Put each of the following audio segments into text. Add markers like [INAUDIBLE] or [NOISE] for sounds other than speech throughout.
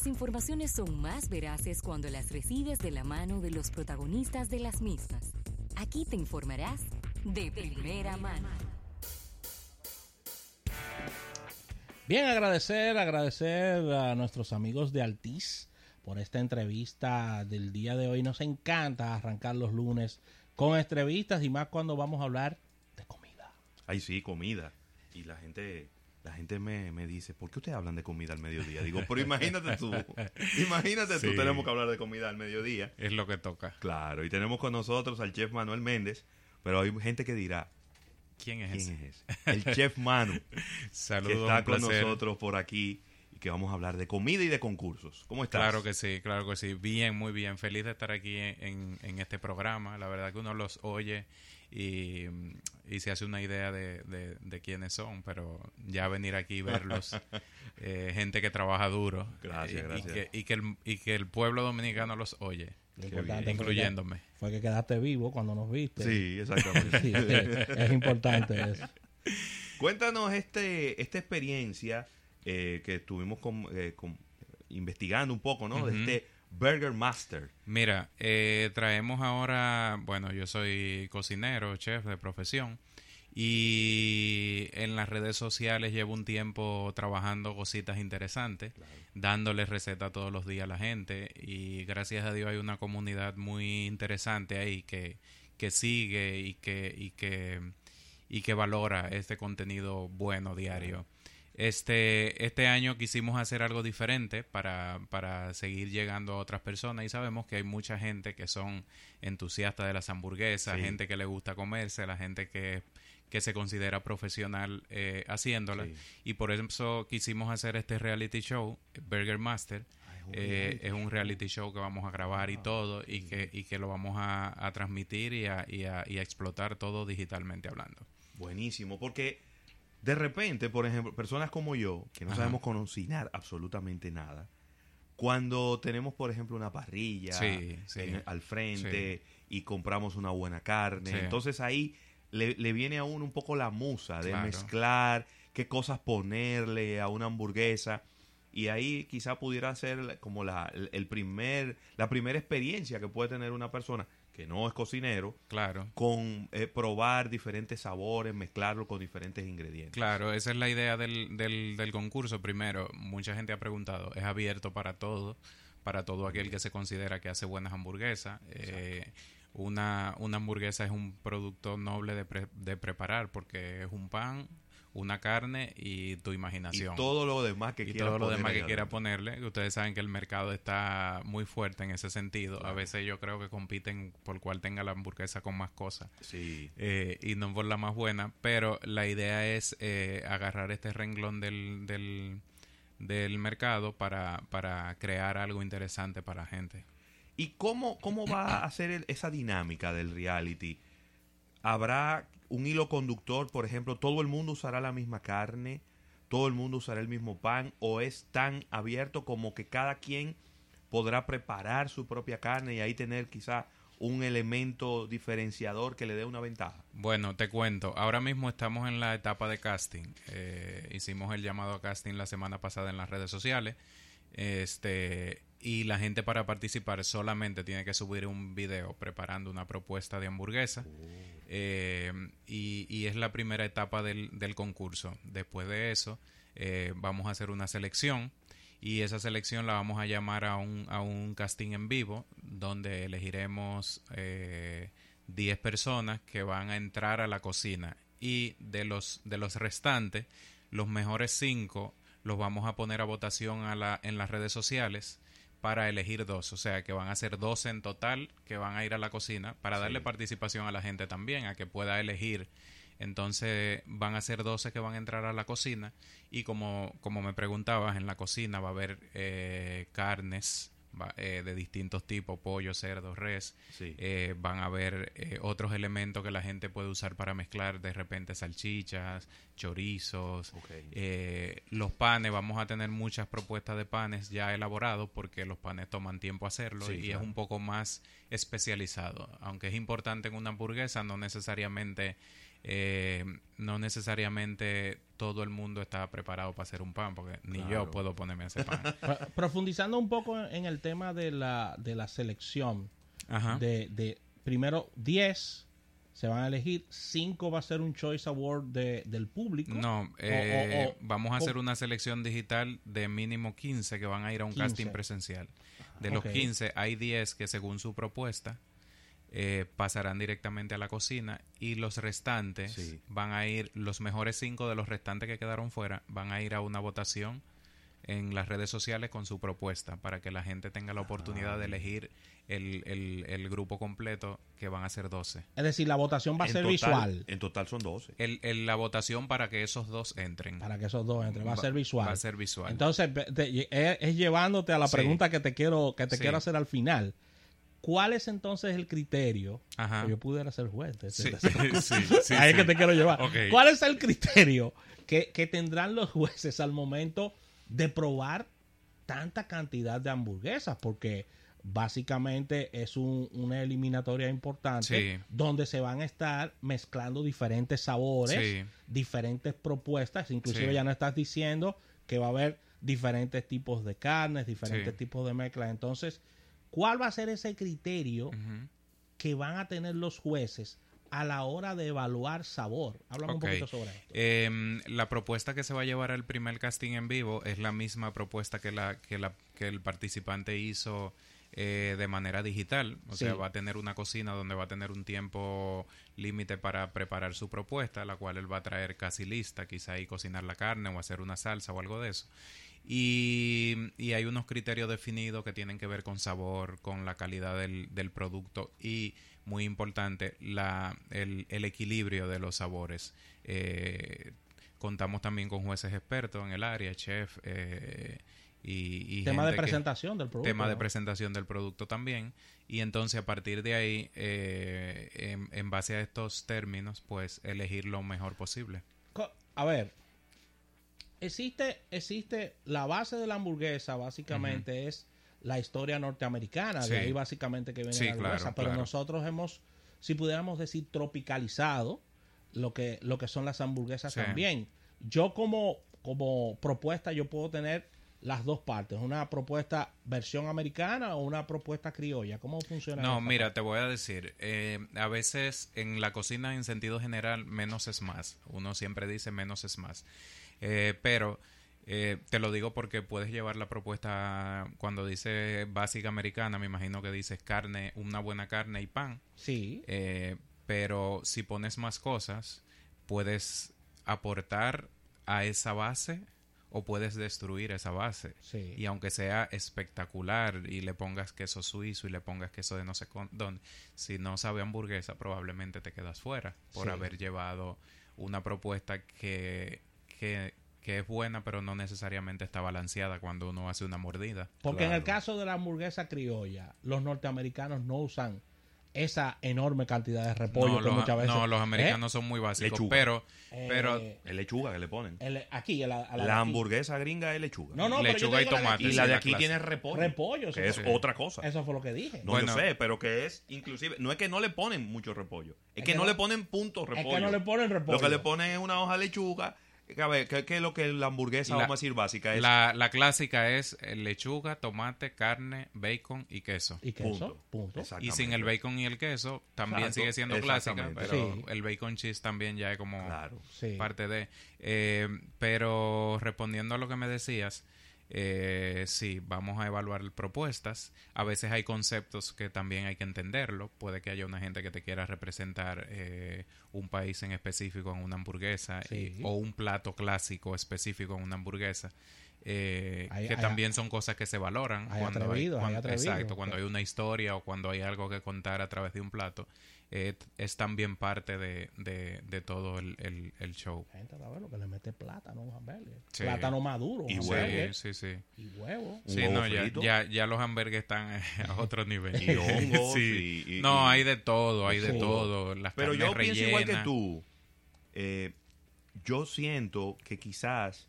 Las informaciones son más veraces cuando las recibes de la mano de los protagonistas de las mismas. Aquí te informarás de primera mano. Bien, agradecer, agradecer a nuestros amigos de Altiz por esta entrevista del día de hoy. Nos encanta arrancar los lunes con entrevistas y más cuando vamos a hablar de comida. Ay, sí, comida. Y la gente la gente me, me, dice, ¿por qué ustedes hablan de comida al mediodía? Digo, pero imagínate tú, imagínate tú, tenemos que hablar de comida al mediodía. Es lo que toca. Claro, y tenemos con nosotros al chef Manuel Méndez, pero hay gente que dirá, ¿quién es, ¿quién es ese? El chef Manu, [LAUGHS] Saludos, que está con nosotros por aquí y que vamos a hablar de comida y de concursos. ¿Cómo estás? Claro que sí, claro que sí. Bien, muy bien. Feliz de estar aquí en, en este programa. La verdad que uno los oye y, y se hace una idea de, de, quiénes son, pero ya venir aquí y verlos, [LAUGHS] eh, gente que trabaja duro gracias, y, que, y, que el, y que el pueblo dominicano los oye. incluyéndome. Fue que quedaste vivo cuando nos viste. Sí, exactamente. [LAUGHS] es, importante eso. [LAUGHS] Cuéntanos este, esta experiencia eh, que estuvimos eh, investigando un poco, ¿no? De este Burger Master. Mira, eh, traemos ahora, bueno, yo soy cocinero, chef de profesión. Y en las redes sociales llevo un tiempo trabajando cositas interesantes, dándole recetas todos los días a la gente. Y gracias a Dios hay una comunidad muy interesante ahí que, que sigue y que, y que, y que valora este contenido bueno diario. Este, este año quisimos hacer algo diferente para, para seguir llegando a otras personas y sabemos que hay mucha gente que son entusiastas de las hamburguesas, gente que le gusta comerse, la gente que, que se considera profesional eh, haciéndola. Y por eso quisimos hacer este reality show, Burger Master. Eh, es un reality show que vamos a grabar y ah, todo y que, y que lo vamos a, a transmitir y a, y, a, y a explotar todo digitalmente hablando. Buenísimo, porque de repente, por ejemplo, personas como yo, que no sabemos cocinar absolutamente nada, cuando tenemos, por ejemplo, una parrilla al frente y compramos una buena carne, entonces ahí le, viene a uno un poco la musa de mezclar, qué cosas ponerle a una hamburguesa. Y ahí quizá pudiera ser como la, el primer, la primera experiencia que puede tener una persona que no es cocinero, claro. con eh, probar diferentes sabores, mezclarlo con diferentes ingredientes. Claro, esa es la idea del, del, del concurso. Primero, mucha gente ha preguntado, es abierto para todo, para todo aquel que se considera que hace buenas hamburguesas. Eh, una, una hamburguesa es un producto noble de, de preparar porque es un pan, una carne y tu imaginación. Y todo lo demás que quiera todo lo demás que quiera ponerle. Ustedes saben que el mercado está muy fuerte en ese sentido. A veces yo creo que compiten por cuál tenga la hamburguesa con más cosas. Sí. Eh, y no por la más buena. Pero la idea es eh, agarrar este renglón del, del, del mercado para, para crear algo interesante para la gente. ¿Y cómo, cómo va a ser esa dinámica del reality? ¿Habrá un hilo conductor, por ejemplo, todo el mundo usará la misma carne, todo el mundo usará el mismo pan, o es tan abierto como que cada quien podrá preparar su propia carne y ahí tener quizá un elemento diferenciador que le dé una ventaja? Bueno, te cuento, ahora mismo estamos en la etapa de casting. Eh, hicimos el llamado a casting la semana pasada en las redes sociales. Este, y la gente para participar solamente tiene que subir un video preparando una propuesta de hamburguesa. Oh. Eh, y, es la primera etapa del, del concurso. Después de eso, eh, vamos a hacer una selección y esa selección la vamos a llamar a un, a un casting en vivo donde elegiremos 10 eh, personas que van a entrar a la cocina y de los, de los restantes, los mejores 5 los vamos a poner a votación a la, en las redes sociales para elegir dos, o sea que van a ser dos en total que van a ir a la cocina para darle participación a la gente también, a que pueda elegir. Entonces van a ser 12 que van a entrar a la cocina y como, como me preguntabas, en la cocina va a haber eh, carnes, eh, de distintos tipos, pollo, cerdo, res. Eh, van a haber eh, otros elementos que la gente puede usar para mezclar, de repente salchichas, chorizos, los panes, vamos a tener muchas propuestas de panes ya elaborados porque los panes toman tiempo hacerlo y es un poco más especializado. Aunque es importante en una hamburguesa, no necesariamente eh, no necesariamente todo el mundo está preparado para hacer un pan, porque ni yo puedo ponerme a hacer pan. [LAUGHS] Profundizando un poco en el tema de la, de la selección, De, de primero 10 se van a elegir, 5 va a ser un Choice Award de, del público. No, eh, vamos a hacer una selección digital de mínimo 15 que van a ir a un casting presencial. De los 15 hay 10 que según su propuesta eh, pasarán directamente a la cocina y los restantes van a ir, los mejores 5 de los restantes que quedaron fuera van a ir a una votación en las redes sociales con su propuesta para que la gente tenga la oportunidad de elegir el, el, grupo completo que van a ser 12. Es decir, la votación va a ser visual. En total son 12. El, la votación para que esos dos entren. Para que esos dos entren, va, a ser visual. Va a ser visual. Entonces, es, llevándote a la pregunta que te quiero que te quiero hacer al final. ¿Cuál es entonces el criterio? Ajá. Yo pudiera ser juez. [LAUGHS] Sí, sí, [LAUGHS] Ahí es que te quiero llevar. ¿Cuál es el criterio que, que tendrán los jueces al momento de probar tanta cantidad de hamburguesas? Porque básicamente es una eliminatoria importante donde se van a estar mezclando diferentes sabores, diferentes propuestas, inclusive ya no estás diciendo que va a haber diferentes tipos de carnes, diferentes tipos de mezclas. Entonces, ¿cuál va a ser ese criterio que van a tener los jueces a la hora de evaluar sabor? Háblame un poquito sobre esto. Em, la propuesta que se va a llevar al primer casting en vivo es la misma propuesta que, la, que, la, que el participante hizo eh, de manera digital. O sea, va a tener una cocina donde va a tener un tiempo límite para preparar su propuesta, la cual él va a traer casi lista, quizá ahí cocinar la carne o hacer una salsa o algo de eso. Y, hay unos criterios definidos que tienen que ver con sabor, con la calidad del, del producto y, muy importante, la, el, el equilibrio de los sabores. Eh, contamos también con jueces expertos en el área, chef, eh, y, tema de presentación del producto. Tema de presentación del producto también. Y entonces a partir de ahí, eh, en, base a estos términos, pues elegir lo mejor posible. A ver, existe, existe la base de la hamburguesa, básicamente es la historia norteamericana, de ahí básicamente que viene la hamburguesa, pero nosotros hemos, si pudiéramos decir, tropicalizado lo que, lo que son las hamburguesas también. Yo como, como propuesta, yo puedo tener las dos partes? ¿Una propuesta versión americana o una propuesta criolla? ¿Cómo funciona? No, mira, te voy a decir, eh, a veces en la cocina en sentido general menos es más. Uno siempre dice menos es más. Eh, pero eh, te lo digo porque puedes llevar la propuesta cuando dice básica americana, me imagino que dices carne, una buena carne y pan. Sí. pero si pones más cosas, puedes aportar a esa base o puedes destruir esa base. Y aunque sea espectacular y le pongas queso suizo y le pongas queso de no sé dónde, si no sabe hamburguesa probablemente te quedas fuera por haber llevado una propuesta que, que, que, es buena pero no necesariamente está balanceada cuando uno hace una mordida. Porque en el caso de la hamburguesa criolla, los norteamericanos no usan esa enorme cantidad de repollo que muchas veces. No, los americanos ¿Eh? son muy básicos, pero. Eh, pero es lechuga que le ponen. aquí, la, la hamburguesa gringa es lechuga. No, no, lechuga y tomate. Y la de aquí tiene repollo. Repollo, que es otra cosa. Eso fue lo que dije. No, yo sé, pero que es, inclusive, no es que no le ponen mucho repollo, es, que, no, le ponen punto repollo. Es que no le ponen repollo. Lo que le ponen es una hoja de lechuga a ver, ¿qué, es lo que la hamburguesa, vamos a decir, básica es? La, la clásica es eh, lechuga, tomate, carne, bacon y queso. Y queso, punto. Y sin el bacon y el queso, también sigue siendo clásica, pero el bacon cheese también ya es como parte de... Eh, pero respondiendo a lo que me decías, eh, sí, vamos a evaluar propuestas. A veces hay conceptos que también hay que entenderlo. Puede que haya una gente que te quiera representar eh, un país en específico en una hamburguesa o un plato clásico específico en una hamburguesa. Eh, que también son cosas que se valoran cuando, hay, exacto cuando hay una historia o cuando hay algo que contar a través de un plato es también parte de, de, todo el, el, show. Gente, a ver lo que le mete plátano sí. Plátano maduro. Y huevo. Sí, sí, Y huevo. Sí, no, ya, ya, los hamburgues están [LAUGHS] a otro nivel. y hongos. sí. no, hay de todo, hay de todo. Las Pero yo pienso igual que tú. Eh, yo siento que quizás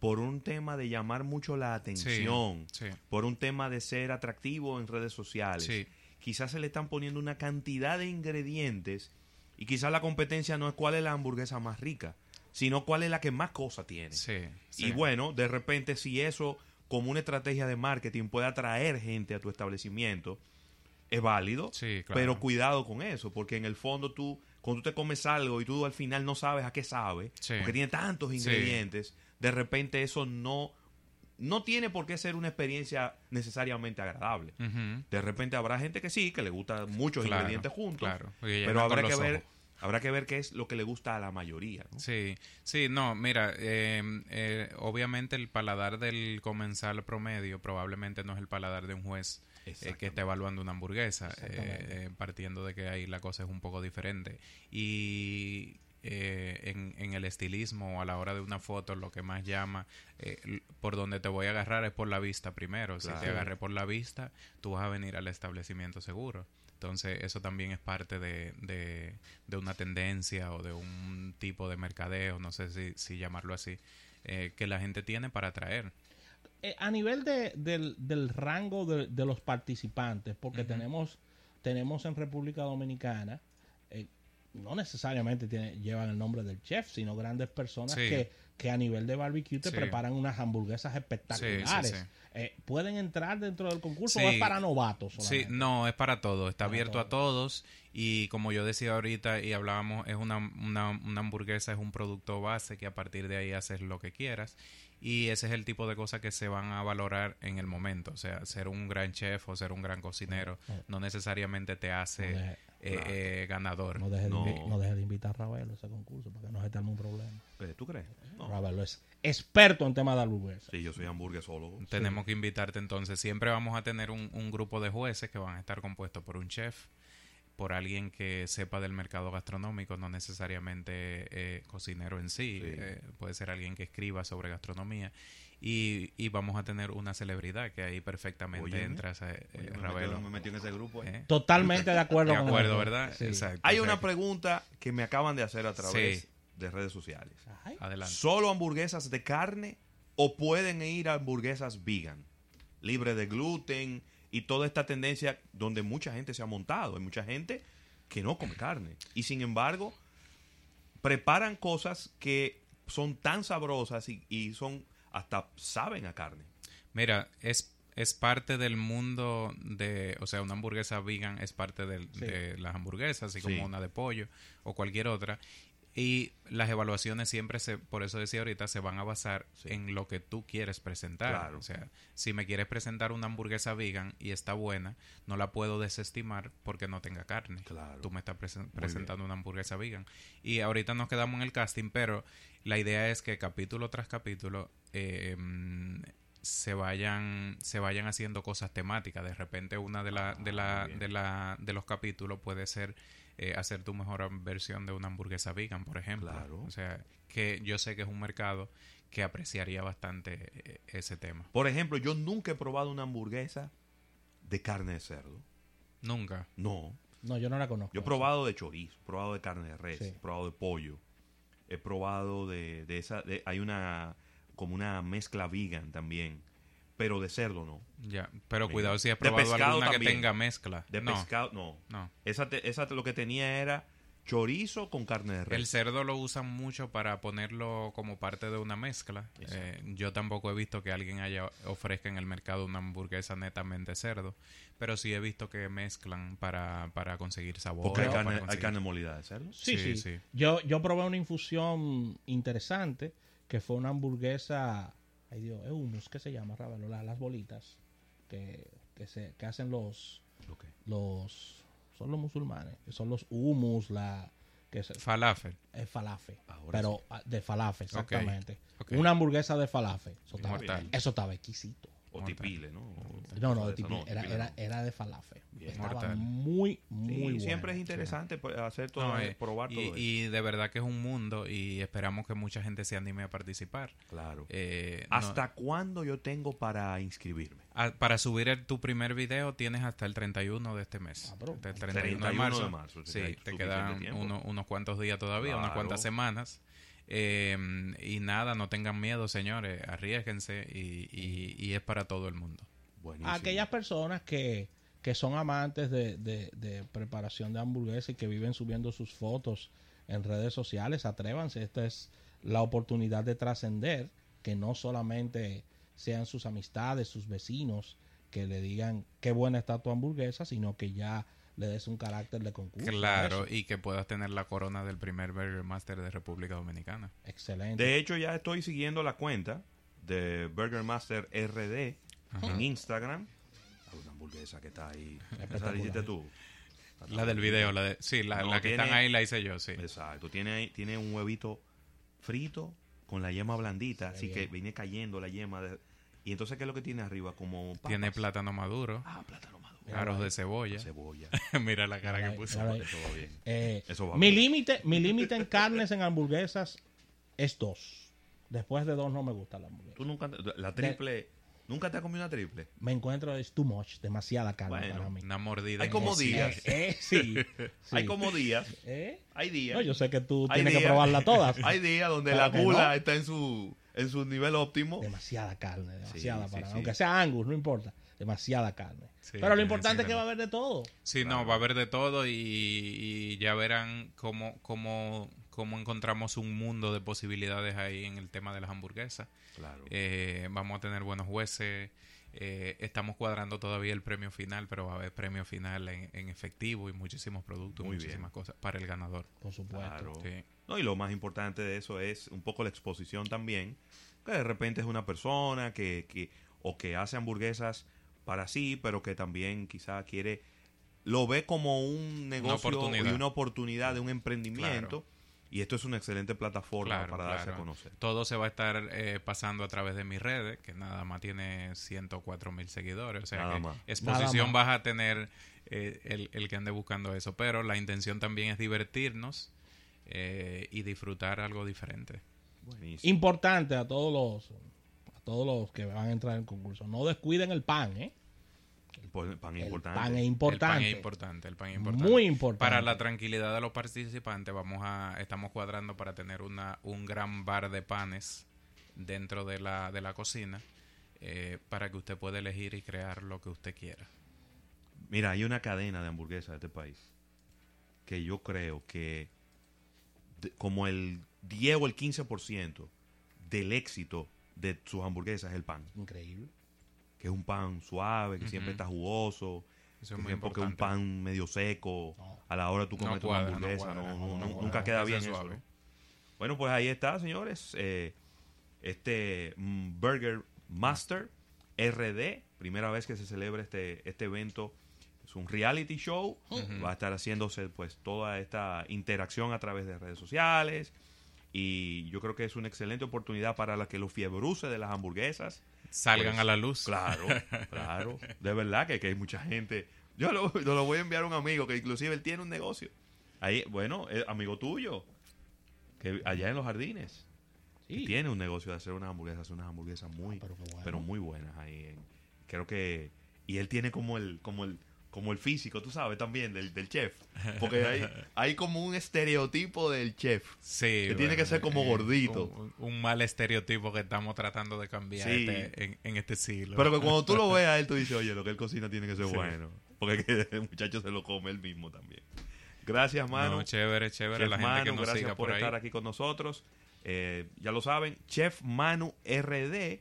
por un tema de llamar mucho la atención, por un tema de ser atractivo en redes sociales, quizás se le están poniendo una cantidad de ingredientes Y quizás la competencia no es cuál es la hamburguesa más rica, sino cuál es la que más cosas tiene. Y bueno, de repente si eso como una estrategia de marketing puede atraer gente a tu establecimiento, es válido, pero cuidado con eso, porque en el fondo tú, cuando tú te comes algo y tú al final no sabes a qué sabe, porque tiene tantos ingredientes, de repente eso no no tiene por qué ser una experiencia necesariamente agradable. De repente habrá gente que sí, que le gusta muchos ingredientes juntos, pero habrá que ver habrá que ver qué es lo que le gusta a la mayoría. Sí, sí, no, mira, em, eh, obviamente el paladar del comensal promedio probablemente no es el paladar de un juez eh, que está evaluando una hamburguesa, eh, partiendo de que ahí la cosa es un poco diferente. Y en, en, el estilismo o a la hora de una foto lo que más llama por donde te voy a agarrar es por la vista primero. Si te agarré por la vista tú vas a venir al establecimiento seguro. Entonces, eso también es parte de, de, una tendencia o de un tipo de mercadeo, no sé si, si llamarlo así, eh, que la gente tiene para atraer. Eh, a nivel de, del, del rango de, de, los participantes, porque tenemos, tenemos en República Dominicana, eh, no necesariamente tiene, llevan el nombre del chef, sino grandes personas que, que a nivel de barbecue te preparan unas hamburguesas espectaculares. Eh, ¿pueden entrar dentro del concurso o es para novatos? Sí, no, es para todos, está abierto a todos. Y como yo decía ahorita y hablábamos, es una, una, una, hamburguesa, es un producto base que a partir de ahí haces lo que quieras. Y ese es el tipo de cosas que se van a valorar en el momento, o sea, ser un gran chef o ser un gran cocinero no necesariamente te hace... Eh, eh, ganador. No deje, De, invitar a Ravelo a ese concurso para que no se te un problema. ¿Tú crees? Ravelo es experto en temas de hamburguesas. Sí, yo soy hamburguesólogo. Tenemos que invitarte entonces. Siempre vamos a tener un, grupo de jueces que van a estar compuestos por un chef, por alguien que sepa del mercado gastronómico, no necesariamente eh, cocinero en sí, puede ser alguien que escriba sobre gastronomía y, y, vamos a tener una celebridad que ahí perfectamente entra eh, Ravelo. Me metió en ese grupo. ¿Eh? Totalmente de acuerdo. de acuerdo, ¿verdad? Exacto. Hay una pregunta que me acaban de hacer a través de redes sociales. Adelante. ¿Solo hamburguesas de carne o pueden ir a hamburguesas vegan? Libre de gluten y toda esta tendencia donde mucha gente se ha montado. Hay mucha gente que no come carne. Y sin embargo, preparan cosas que son tan sabrosas y, y son hasta saben a carne. Mira, es, es parte del mundo de, o sea, una hamburguesa vegan es parte de las hamburguesas, así como una de pollo o cualquier otra. Y las evaluaciones siempre, se, por eso decía ahorita, se van a basar en lo que tú quieres presentar. O sea, si me quieres presentar una hamburguesa vegan y está buena, no la puedo desestimar porque no tenga carne. Claro. Tú me estás presentando una hamburguesa vegan. Y ahorita nos quedamos en el casting, pero la idea es que capítulo tras capítulo eh, se vayan se vayan haciendo cosas temáticas. De repente una de la, de la, de la de los capítulos puede ser eh, hacer tu mejor versión de una hamburguesa vegan, por ejemplo. O sea, que yo sé que es un mercado que apreciaría bastante eh, ese tema. Por ejemplo, yo nunca he probado una hamburguesa de carne de cerdo. Nunca. No. No, yo no la conozco. Yo he probado de chorizo, he probado de carne de res, he probado de pollo, he probado de, de esa, hay una, como una mezcla vegan también pero de cerdo no. Ya, pero cuidado si has probado alguna que tenga mezcla. De pescado, no. no. Esa, esa lo que tenía era chorizo con carne de res. El cerdo lo usan mucho para ponerlo como parte de una mezcla. Eh, yo tampoco he visto que alguien haya ofrezca en el mercado una hamburguesa netamente cerdo, pero sí he visto que mezclan para, para conseguir sabor. Porque hay carne, molida de cerdo. Sí sí, sí, Yo, yo probé una infusión interesante que fue una hamburguesa ay Dios, es humus, ¿qué se llama, Ravelo? las bolitas que, que, se, que hacen los, los, son los musulmanes, son los humus, la... Que es, falafel. Es falafel, pero de falafel, exactamente. Una hamburguesa de falafel. Eso estaba, eso estaba exquisito. O tipile, ¿no? No, no, de tipile. era, era, era, de falafel. Estaba muy, muy Siempre es interesante pues, hacer todo, eh, probar y, todo Y de verdad que es un mundo y esperamos que mucha gente se anime a participar. Claro. Eh, ¿Hasta cuándo yo tengo para inscribirme? para subir tu primer video tienes hasta el 31 de este mes. Ah, el 31, de marzo. sí, te quedan unos cuantos días todavía, unas cuantas semanas. Eh, y nada, no tengan miedo, señores, arriesguense y, y, es para todo el mundo. Aquellas personas que, que son amantes de, de, preparación de hamburguesas y que viven subiendo sus fotos en redes sociales, atrévanse. Esta es la oportunidad de trascender, que no solamente sean sus amistades, sus vecinos, que le digan qué buena está tu hamburguesa, sino que ya le des un carácter de concurso. Claro, y que puedas tener la corona del primer Burger Master de República Dominicana. Excelente. De hecho, ya estoy siguiendo la cuenta de Burger Master RD en Instagram. Hay una hamburguesa que está ahí. [LAUGHS] Esa la hiciste tú. La del video, la de, sí, la, que están ahí la hice yo, sí. Exacto. Tiene, tiene un huevito frito con la yema blandita, así que viene cayendo la yema. y entonces, ¿qué es lo que tiene arriba? Como Tiene plátano maduro. Ah, plátano maduro. Aros de cebolla. Cebolla. [LAUGHS] Mira la cara que puso. Eso va bien. Eh, mi límite, mi límite en carnes en hamburguesas es dos. Después de dos no me gusta la hamburguesa. Tú nunca la triple ¿Nunca te has comido una triple? Me encuentro es too much, demasiada carne para mí. Una mordida. Hay como días. Eh, sí, [LAUGHS] Hay como días. ¿Eh? Hay días. No, yo sé que tú tienes que probarla todas. [LAUGHS] Hay días donde la gula está en su en su nivel óptimo. Demasiada carne, demasiada para Aunque sea Angus, no importa. Demasiada carne. Pero lo importante es que va a haber de todo. Sí, no, va a haber de todo y, y ya verán cómo, cómo cómo encontramos un mundo de posibilidades ahí en el tema de las hamburguesas. Claro. Eh, vamos a tener buenos jueces. Eh, estamos cuadrando todavía el premio final, pero va a haber premio final en, efectivo y muchísimos productos, muchísimas cosas para el ganador. Por supuesto. No, y lo más importante de eso es un poco la exposición también, que de repente es una persona que, que o que hace hamburguesas para sí, pero que también quizá quiere lo ve como un negocio y una oportunidad de un emprendimiento. Y esto es una excelente plataforma para darse a conocer. Todo se va a estar eh, pasando a través de mis redes, que nada más tiene 104 mil seguidores. O sea, que exposición vas a tener eh, el, el, que ande buscando eso. Pero la intención también es divertirnos eh, y disfrutar algo diferente. Importante a todos los todos los que van a entrar en el concurso. No descuiden el pan, ¿eh? El pan es importante. Pan es importante. El pan es importante. Muy importante. Para la tranquilidad de los participantes, vamos a, estamos cuadrando para tener una, un gran bar de panes dentro de la, de la cocina eh, para que usted pueda elegir y crear lo que usted quiera. Mira, hay una cadena de hamburguesas de este país que yo creo que como el 10 o el 15% del éxito de sus hamburguesas es el pan. Increíble que es un pan suave, que siempre está jugoso. Eso es que un pan medio seco, a la hora tú comes tu hamburguesa, nunca queda bien eso. Bueno, pues ahí está, señores. Eh, este mm, Burger Master RD, primera vez que se celebra este, este evento. Es un reality show. Va a estar haciéndose pues toda esta interacción a través de redes sociales. Y yo creo que es una excelente oportunidad para la que los fiebruces de las hamburguesas salgan pues, a la luz. Claro, [LAUGHS] claro. De verdad que, hay mucha gente. Yo lo, lo, voy a enviar a un amigo que inclusive él tiene un negocio. Ahí, bueno, amigo tuyo, que allá en los jardines. Tiene un negocio de hacer unas hamburguesas, unas hamburguesas muy, ah, pero, muy buenas ahí. Creo que y él tiene como el como el como el físico, tú sabes, también del, del chef. Porque hay, hay como un estereotipo del chef. Sí. Que tiene que ser como gordito. Un, mal estereotipo que estamos tratando de cambiar este, en, este siglo. Pero que cuando tú lo ves a él, tú dices, oye, lo que él cocina tiene que ser bueno. Porque [LAUGHS] el muchacho se lo come él mismo también. Gracias, mano. chévere, chévere. la gente que nos gracias por, estar aquí con nosotros. Eh, ya lo saben, Chef Manu RD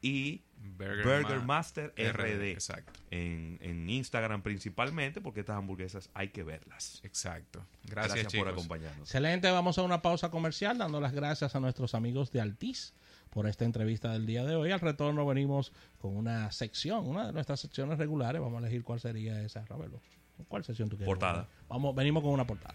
y Burger, Master RD. Exacto. En, en, Instagram principalmente, porque estas hamburguesas hay que verlas. Exacto. Gracias, por acompañarnos. Excelente, vamos a una pausa comercial, dando las gracias a nuestros amigos de Altiz por esta entrevista del día de hoy. Al retorno venimos con una sección, una de nuestras secciones regulares. Vamos a elegir cuál sería esa, Ravelo. ¿Cuál sección tú quieres? Portada. Vamos, venimos con una portada.